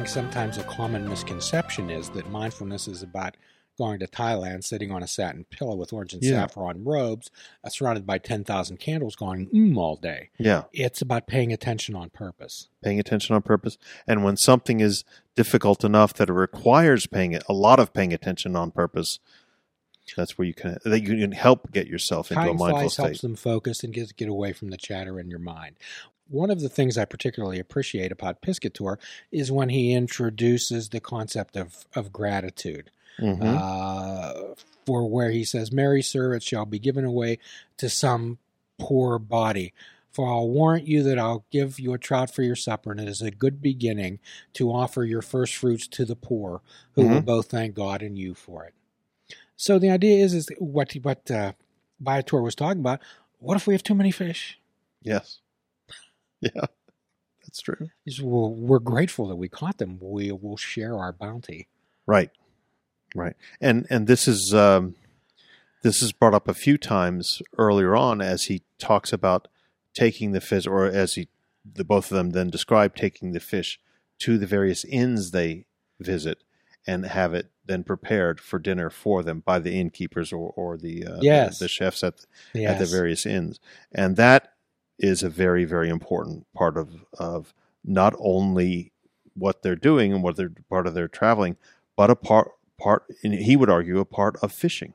Think sometimes a common misconception is that mindfulness is about going to Thailand, sitting on a satin pillow with orange and Yeah. saffron robes, uh, surrounded by 10,000 candles going mm all day. Yeah, It's about paying attention on purpose. paying attention on purpose. And when something is difficult enough that it requires paying it, a lot of paying attention on purpose, that's where you can that you can help get yourself into a mindful flies state. helps them focus and get, get away from the chatter in your mind. One of the things I particularly appreciate about Piscator is when he introduces the concept of, of gratitude. Mhm. uh, for where he says, Mary, sir, it shall be given away to some poor body. For I'll warrant you that I'll give you a trout for your supper, and it is a good beginning to offer your first fruits to the poor, who will Mhm. both thank God and you for it. So the idea is, is what what uh, was talking about. What if we have too many fish? yes, yeah, that's true. Well, we're grateful that we caught them. We will share our bounty. Right, right, and and this is um, this is brought up a few times earlier on as he talks about taking the fish, or as he the both of them then describe taking the fish to the various inns they visit and have it then prepared for dinner for them by the innkeepers or or the uh, Yes. the, the chefs at Yes. at the various inns, and that is a very very important part of of not only what they're doing and what they're part of their traveling, but a part part and he would argue a part of fishing.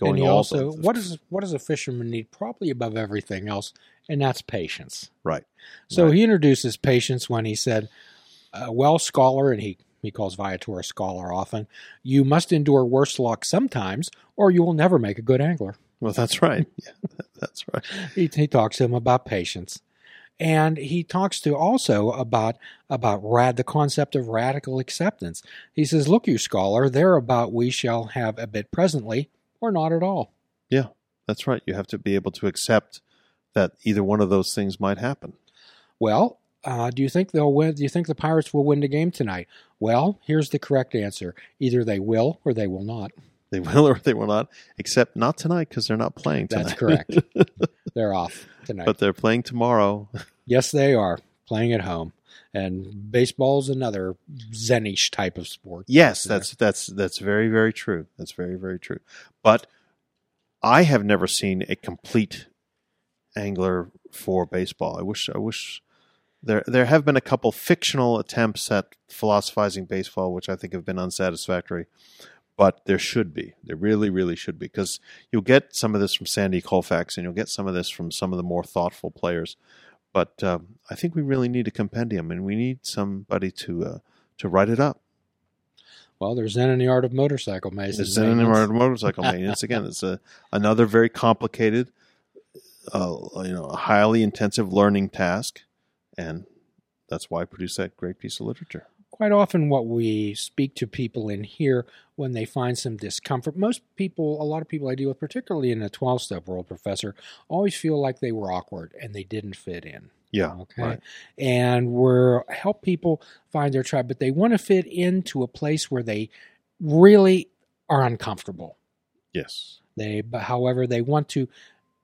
and he also, what does what does a fisherman need? Probably above everything else, and that's patience. right? So Right. he introduces patience when he said, uh, "Well, scholar," and he he calls Viator a scholar often. You must endure worse luck sometimes, or you will never make a good angler. Well, that's right. Yeah, that's right. He, he talks to him about patience, and he talks to also about about rad the concept of radical acceptance. He says, "Look, you scholar, thereabout we shall have a bit presently, or not at all." Yeah, that's right. You have to be able to accept that either one of those things might happen. Well, uh, do you think they'll win? Do you think the Pirates will win the game tonight? Well, here's the correct answer: either they will or they will not. They will or they will not, except not tonight because they're not playing tonight. That's correct. They're off tonight. but they're playing tomorrow. yes, they are playing at home. And baseball's another Zenish type of sport. Yes, that's that's that's very very true. That's very very true. But I have never seen a complete angler for baseball. I wish I wish there there have been a couple fictional attempts at philosophizing baseball, which I think have been unsatisfactory. But there should be. There really, really should be, because you'll get some of this from Sandy Koufax, and you'll get some of this from some of the more thoughtful players. But um, I think we really need a compendium, and we need somebody to uh, to write it up. Well, there's Zen in the art of motorcycle maintenance. It's in the Art of motorcycle maintenance again. It's a another very complicated, uh, you know, highly intensive learning task, and that's why I produce that great piece of literature. Quite often, what we speak to people in here when they find some discomfort, most people, a lot of people I deal with, particularly in the 12 step world, Professor, always feel like they were awkward and they didn't fit in. Yeah, Okay. right. And we're help people find their tribe, but they want to fit into a place where they really are uncomfortable. Yes, They, but however, they want to,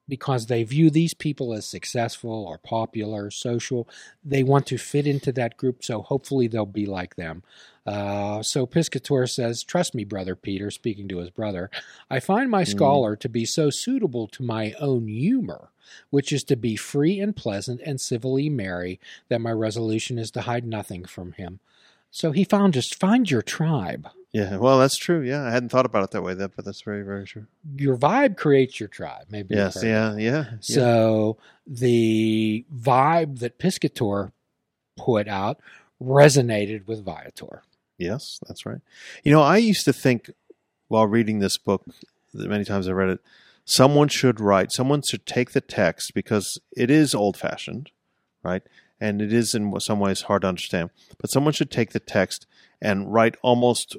because they view these people as successful or popular, or social, they want to fit into that group. So hopefully they'll be like them. Uh, so Piscator says, Trust me, brother Peter, speaking to his brother, I find my Mm. scholar to be so suitable to my own humor, which is to be free and pleasant and civilly merry, that my resolution is to hide nothing from him. So he found just find your tribe. yeah. Well, that's true. Yeah, I hadn't thought about it that way, that but that's very, very true. Your vibe creates your tribe. Maybe Yes, yeah, yeah. yeah. So the vibe that Piscator put out resonated with Viator. Yes, that's right. You know, I used to think while reading this book, many times I read it, someone should write, someone should take the text because it is old fashioned, right? And it is in some ways hard to understand. But someone should take the text and write almost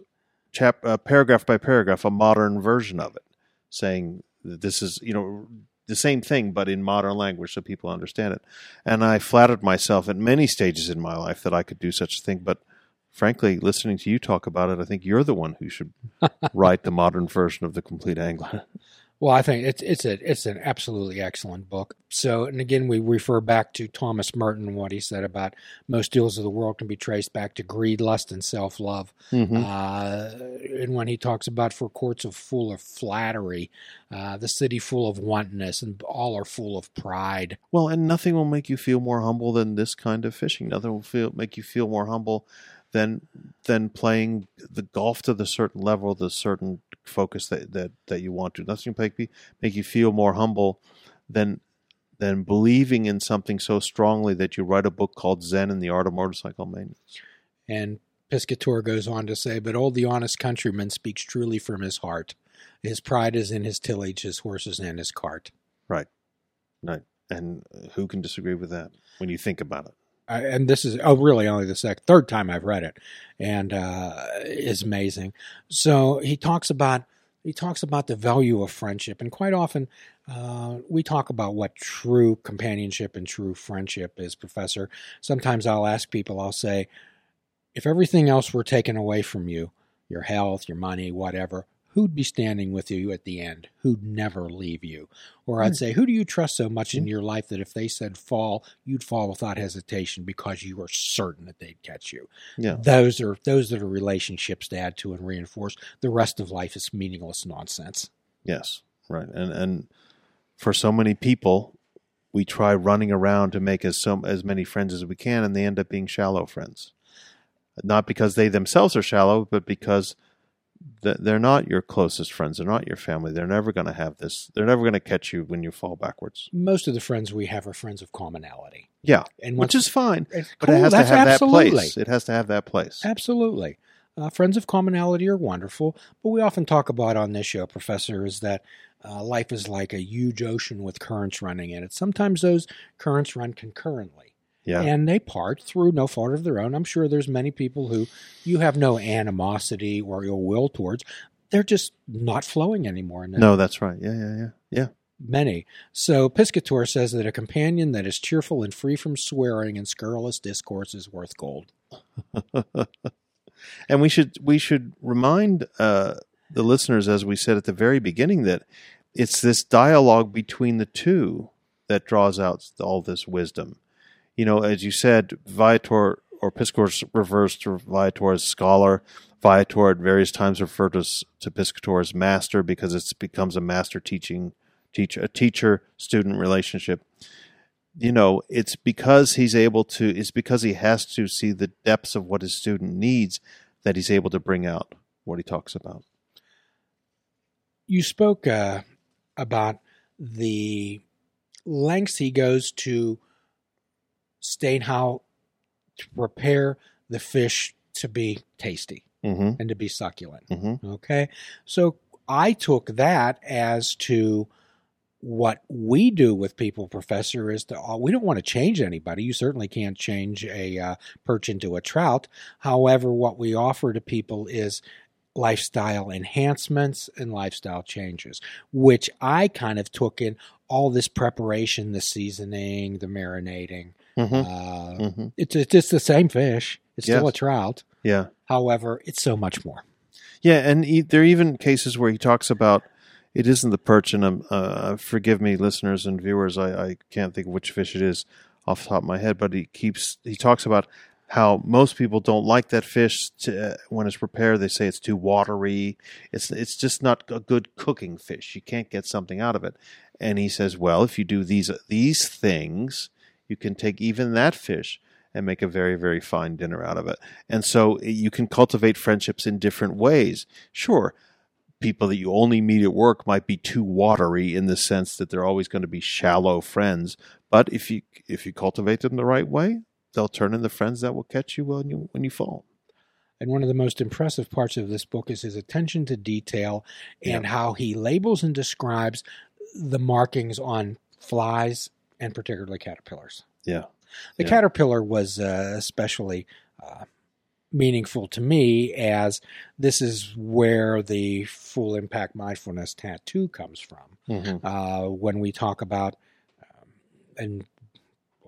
chap, uh, paragraph by paragraph a modern version of it, saying that this is, you know, the same thing, but in modern language so people understand it. And I flattered myself at many stages in my life that I could do such a thing, but frankly, listening to you talk about it, I think you're the one who should write the modern version of the complete angler. Well, I think it's it's a it's an absolutely excellent book. So, and again, we refer back to Thomas Merton what he said about most ills of the world can be traced back to greed, lust, and self love. Mm-hmm. Uh, and when he talks about for courts of full of flattery, uh, the city full of wantonness, and all are full of pride. Well, and nothing will make you feel more humble than this kind of fishing. Nothing will feel make you feel more humble than than playing the golf to the certain level, the certain focus that that, that you want to. Nothing make, make you feel more humble than than believing in something so strongly that you write a book called Zen and the Art of Motorcycle Maintenance. And Piscator goes on to say, but old the honest countryman speaks truly from his heart. His pride is in his tillage, his horses, and his cart. Right. Right. And who can disagree with that when you think about it? And this is oh really only the second third time I've read it, and uh, is amazing. So he talks about he talks about the value of friendship, and quite often uh, we talk about what true companionship and true friendship is, Professor. Sometimes I'll ask people, I'll say, if everything else were taken away from you, your health, your money, whatever, who'd be standing with you at the end, who'd never leave you. Or I'd hmm. say, who do you trust so much in hmm. your life that if they said fall, you'd fall without hesitation because you were certain that they'd catch you. Yeah. Those are those are the relationships to add to and reinforce. The rest of life is meaningless nonsense. Yes. Right. And and for so many people, we try running around to make as so as many friends as we can and they end up being shallow friends. Not because they themselves are shallow, but because they're not your closest friends. They're not your family. They're never going to have this. They're never going to catch you when you fall backwards. Most of the friends we have are friends of commonality. Yeah, and which is fine, but it has to have absolutely. that place. It has to have that place. Absolutely. Uh, friends of commonality are wonderful, but we often talk about on this show, Professor, is that uh, life is like a huge ocean with currents running in it. Sometimes those currents run concurrently. Yeah. And they part through no fault of their own. I'm sure there's many people who you have no animosity or ill will towards. They're just not flowing anymore. No, that's right. Yeah, yeah, yeah. Yeah. Many. So Piscator says that a companion that is cheerful and free from swearing and scurrilous discourse is worth gold. and we should we should remind uh, the listeners, as we said at the very beginning, that it's this dialogue between the two that draws out all this wisdom you know, as you said, Viator or Piscator refers to Viator as scholar. Viator at various times referred to, to Piscator as master because it becomes a master teaching teach a teacher student relationship. You know, it's because he's able to. It's because he has to see the depths of what his student needs that he's able to bring out what he talks about. You spoke uh, about the lengths he goes to state how to prepare the fish to be tasty mm-hmm. and to be succulent. Mm-hmm. Okay. So I took that as to what we do with people, Professor, is to we don't want to change anybody. You certainly can't change a uh, perch into a trout. However, what we offer to people is lifestyle enhancements and lifestyle changes, which I kind of took in all this preparation, the seasoning, the marinating, Mm-hmm. Uh, mm-hmm. It's it's just the same fish. It's yes. still a trout. Yeah. However, it's so much more. Yeah, and he, there are even cases where he talks about it isn't the perch, and uh, forgive me, listeners and viewers, I, I can't think of which fish it is off the top of my head, but he keeps he talks about how most people don't like that fish to, uh, when it's prepared. They say it's too watery. It's it's just not a good cooking fish. You can't get something out of it. And he says, well, if you do these these things, you can take even that fish and make a very, very fine dinner out of it. And so eh, you can cultivate friendships in different ways. Sure, people that you only meet at work might be too watery in the sense that they're always going to be shallow friends. But if you if you cultivate them the right way, they'll turn into friends that will catch you when you when you fall. And one of the most impressive parts of this book is his attention to detail and yeah. how he labels and describes the markings on flies and particularly caterpillars. Yeah. The yeah. caterpillar was uh, especially uh, meaningful to me as this is where the full impact mindfulness tattoo comes from. Mm-hmm. Uh, when we talk about, um, and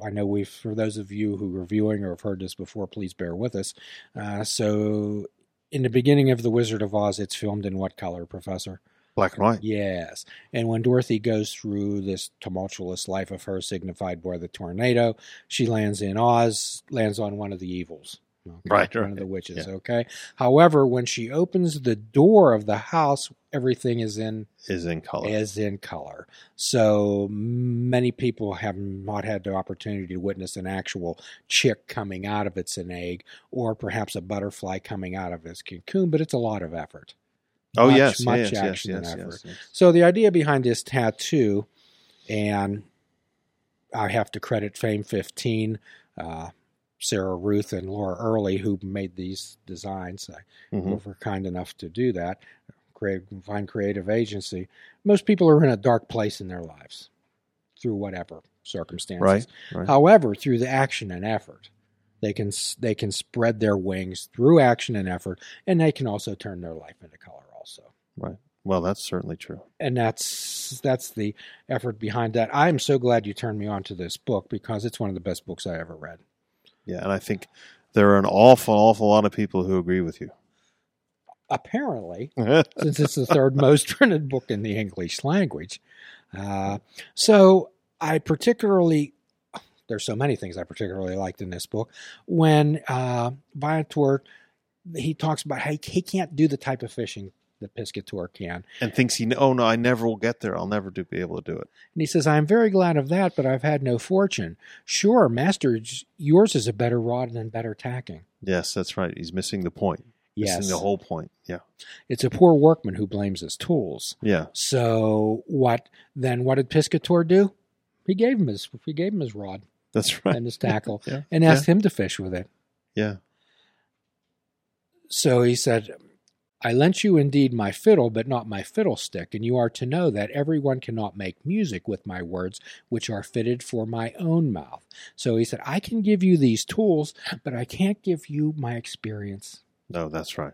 I know we've, for those of you who are viewing or have heard this before, please bear with us. Uh, so, in the beginning of The Wizard of Oz, it's filmed in what color, Professor? Black and white. Yes. And when Dorothy goes through this tumultuous life of hers, signified by the tornado, she lands in Oz, lands on one of the evils. Okay? Right, One right. of the witches. Yeah. Okay. However, when she opens the door of the house, everything is in Is in color. is in color. So many people have not had the opportunity to witness an actual chick coming out of its an egg, or perhaps a butterfly coming out of its cocoon. But it's a lot of effort. Oh much, yes, much yes, yes, action yes, and effort. So the idea behind this tattoo, and I have to credit Fame 15, uh, Sarah Ruth and Laura Early, who made these designs. I Mhm. were kind enough to do that. Create, find creative agency. Most people are in a dark place in their lives through whatever circumstances. Right, right. However, through the action and effort, they can they can spread their wings through action and effort, and they can also turn their life into color also Well, that's certainly true. and that's that's the effort behind that. I'm so glad you turned me on to this book because it's one of the best books I ever read. Yeah, and I think there are an awful, awful lot of people who agree with you. Apparently, since it's the third most printed book in the English language, uh, so I particularly there's so many things I particularly liked in this book when uh, Viator he talks about how he, he can't do the type of fishing that Piscator can. and thinks he, oh no, I never will get there. I'll never do, be able to do it. And he says, I am very glad of that, but I've had no fortune. Sure, master, yours is a better rod than better tacking. Yes, that's right. He's missing the point. Yes. Missing the whole point. Yeah. It's a poor workman who blames his tools. Yeah. So what then what did Piscator do? He gave him his he gave him his rod That's right. and his tackle Yeah. and asked him to fish with it. Yeah. So he said, I lent you indeed my fiddle, but not my fiddlestick, and you are to know that everyone cannot make music with my words, which are fitted for my own mouth. So he said, I can give you these tools, but I can't give you my experience. No, that's right.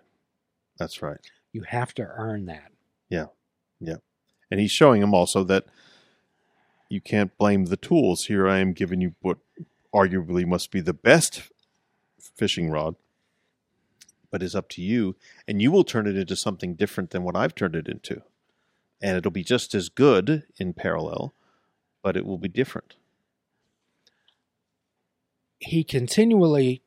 That's right. You have to earn that. Yeah. Yeah. And he's showing him also that you can't blame the tools. Here I am giving you what arguably must be the best fishing rod, but is up to you, and you will turn it into something different than what I've turned it into. And it'll be just as good in parallel, but it will be different. he continually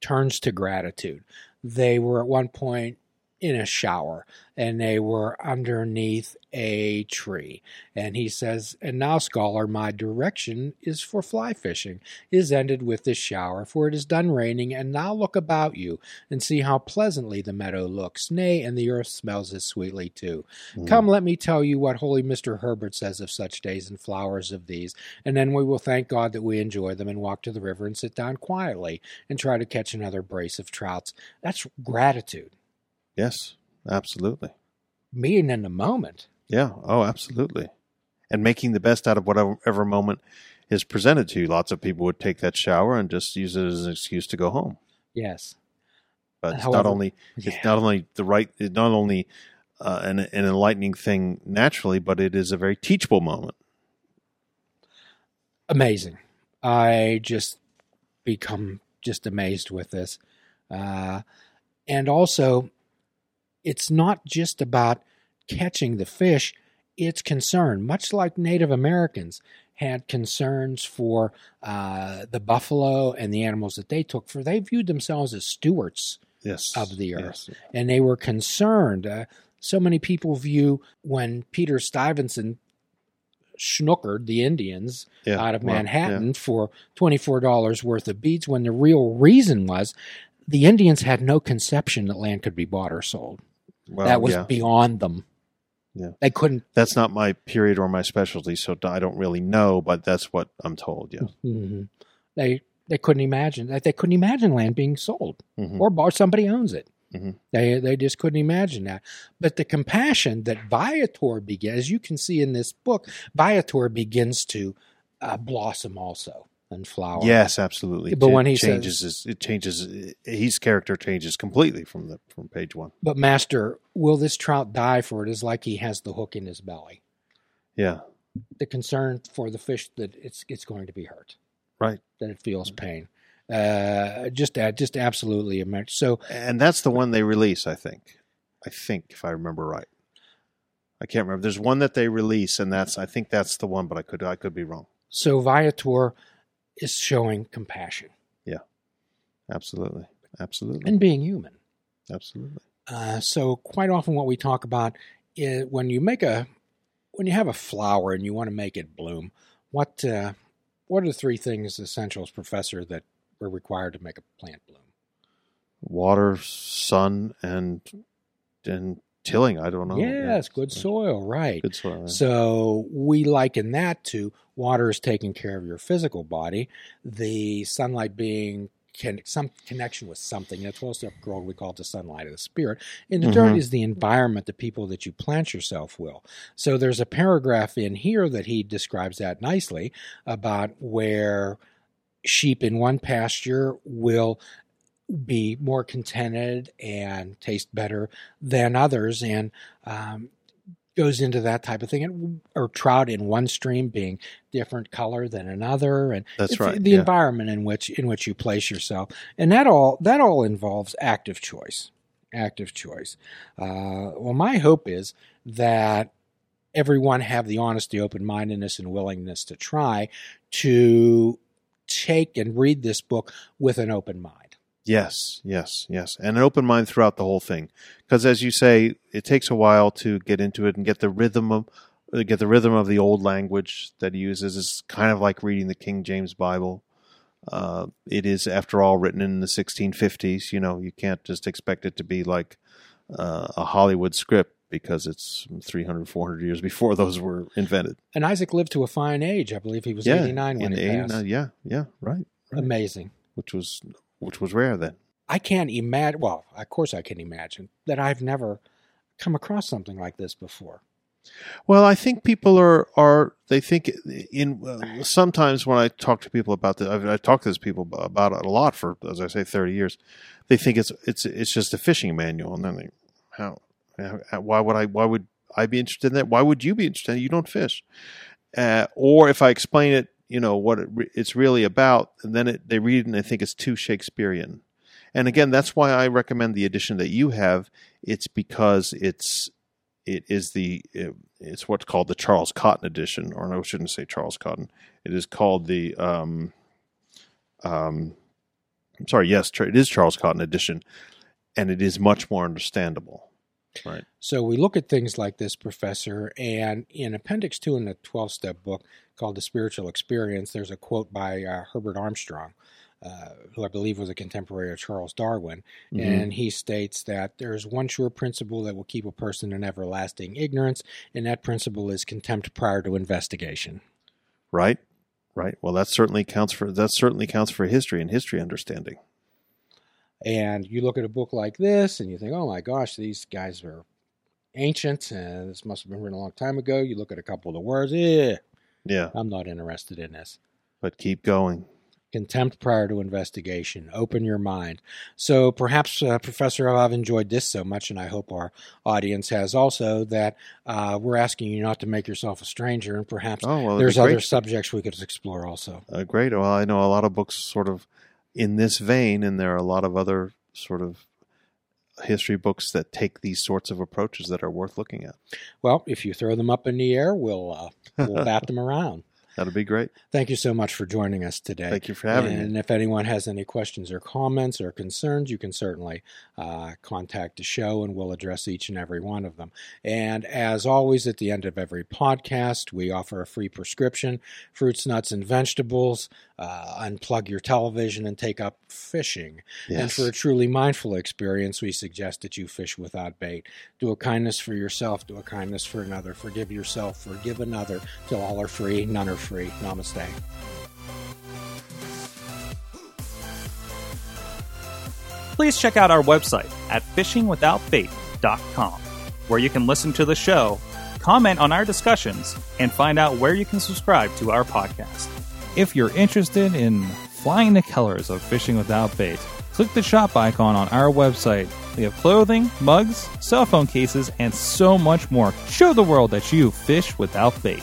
turns to gratitude. They were at one point in a shower and they were underneath a tree. And he says, And now, scholar, my direction is for fly fishing, is ended with this shower, for it is done raining. And now look about you and see how pleasantly the meadow looks, nay, and the earth smells as sweetly too. Mm. Come, let me tell you what holy Mr. Herbert says of such days and flowers of these, and then we will thank God that we enjoy them and walk to the river and sit down quietly and try to catch another brace of trouts. That's gratitude, Yes, absolutely. being in the moment. Yeah. Oh, absolutely. And making the best out of whatever moment is presented to you. Lots of people would take that shower and just use it as an excuse to go home. Yes. But it's not only Yeah. it's not only the right, it's not only uh, an, an enlightening thing naturally, but it is a very teachable moment. Amazing. I just become just amazed with this. Uh, and also, it's not just about catching the fish, it's concern, much like Native Americans had concerns for uh, the buffalo and the animals that they took, for they viewed themselves as stewards Yes, Of the earth. Yes. and they were concerned. Uh, so many people view when Peter Stuyvesant schnookered the Indians Yeah. out of Manhattan for $24 worth of beads when the real reason was the Indians had no conception that land could be bought or sold. Well, that was yeah. beyond them. Yeah. They couldn't. That's not my period or my specialty, so I don't really know, but that's what I'm told. Yeah. mhm. They they couldn't imagine that they couldn't imagine land being sold Mhm. or bought. Somebody owns it. Mhm. They they just couldn't imagine that. But the compassion that Viator begins, as you can see in this book, Viator begins to uh, blossom also and flower. Yes, absolutely. But It when he changes, his, it changes. His character changes completely from the from page one. But master, will this trout die? For it is like he has the hook in his belly. Yeah, The concern for the fish that it's it's going to be hurt, right. that it feels pain. Uh, just uh, just absolutely immense. So And that's the one they release. I think. I think if I remember right. I can't remember. There's one that they release, and that's I think that's the one, but I could I could be wrong. So Viator is showing compassion Yeah, Absolutely, absolutely, and being human. absolutely. Uh, so quite often, what we talk about is when you make a when you have a flower and you want to make it bloom. What uh, what are the three things, essentials, professor, that are required to make a plant bloom? Water, sun, and and tilling. I don't know. yes, good so- soil, right? Good soil. yeah. So we liken that to water is taking care of your physical body, the sunlight being can, some connection with something. That's also called we call it the sunlight of the spirit. And the dirt Mhm. is the environment, the people that you plant yourself will. So there's a paragraph in here that he describes that nicely about where sheep in one pasture will be more contented and taste better than others and um, goes into that type of thing and, or trout in one stream being different color than another and That's right. the yeah. environment in which in which you place yourself and that all that all involves active choice active choice uh, well my hope is that everyone have the honesty open-mindedness and willingness to try to take and read this book with an open mind Yes, yes, yes, and an open mind throughout the whole thing, because as you say, it takes a while to get into it and get the rhythm of uh, get the rhythm of the old language that he uses. It's kind of like reading the King James Bible. Uh, it is, after all, written in the 1650s. You know, you can't just expect it to be like uh, a Hollywood script because it's 300, 400 years before those were invented. and isaac lived to a fine age i believe he was yeah, 89 when he the passed 89 yeah, yeah, right, right. amazing which was which was rare then. I can't imagine. Well, of course, I can imagine that I've never come across something like this before. Well, I think people are are they think in uh, sometimes when I talk to people about this, I've, I talk to these people about it a lot for as I say thirty years. They think it's it's it's just a fishing manual, and then they how, how why would I why would I be interested in that? Why would you be interested? You don't fish, uh, or if I explain it, you know what it, re- it's really about, and then it, they read it and they think it's too Shakespearean. And again, that's why I recommend the edition that you have. It's because it's it is the it's what's called the Charles Cotton edition, or no, I shouldn't say Charles Cotton. It is called the um, um, I'm sorry, yes, it is Charles Cotton edition, and it is much more understandable. Right. So we look at things like this, Professor, and in Appendix 2 in the 12 step book called The Spiritual Experience, there's a quote by uh, Herbert Armstrong, uh, who I believe was a contemporary of Charles Darwin. Mhm. And he states that there's one sure principle that will keep a person in everlasting ignorance, and that principle is contempt prior to investigation. Right. Right. Well, that certainly counts for that certainly counts for history and history understanding. And you look at a book like this and you think, oh my gosh, these guys are ancient and this must have been written a long time ago. You look at a couple of the words, eh, Yeah, I'm not interested in this. but keep going. Contempt prior to investigation. Open your mind. So perhaps, uh, Professor, I've enjoyed this so much, and I hope our audience has also, that uh, we're asking you not to make yourself a stranger, and perhaps Oh well, there's other subjects we could explore also. Uh, great. Well, I know a lot of books sort of in this vein, and there are a lot of other sort of history books that take these sorts of approaches that are worth looking at. Well, if you throw them up in the air, we'll, uh, we'll bat them around. That'd be great. Thank you so much for joining us today. Thank you for having and me. And if anyone has any questions or comments or concerns, you can certainly uh, contact the show and we'll address each and every one of them. And as always, at the end of every podcast, we offer a free prescription fruits, nuts, and vegetables. Uh, unplug your television and take up fishing. And for a truly mindful experience, we suggest that you fish without bait. Do a kindness for yourself, do a kindness for another. Forgive yourself, forgive another, till all are free, none are free. Namaste. please check out our website at fishingwithoutbait.com, where you can listen to the show, comment on our discussions, and find out where you can subscribe to our podcast. If you're interested in flying the colors of Fishing Without Bait, click the shop icon on our website. We have clothing, mugs, cell phone cases, and so much more. Show the world that you fish without bait.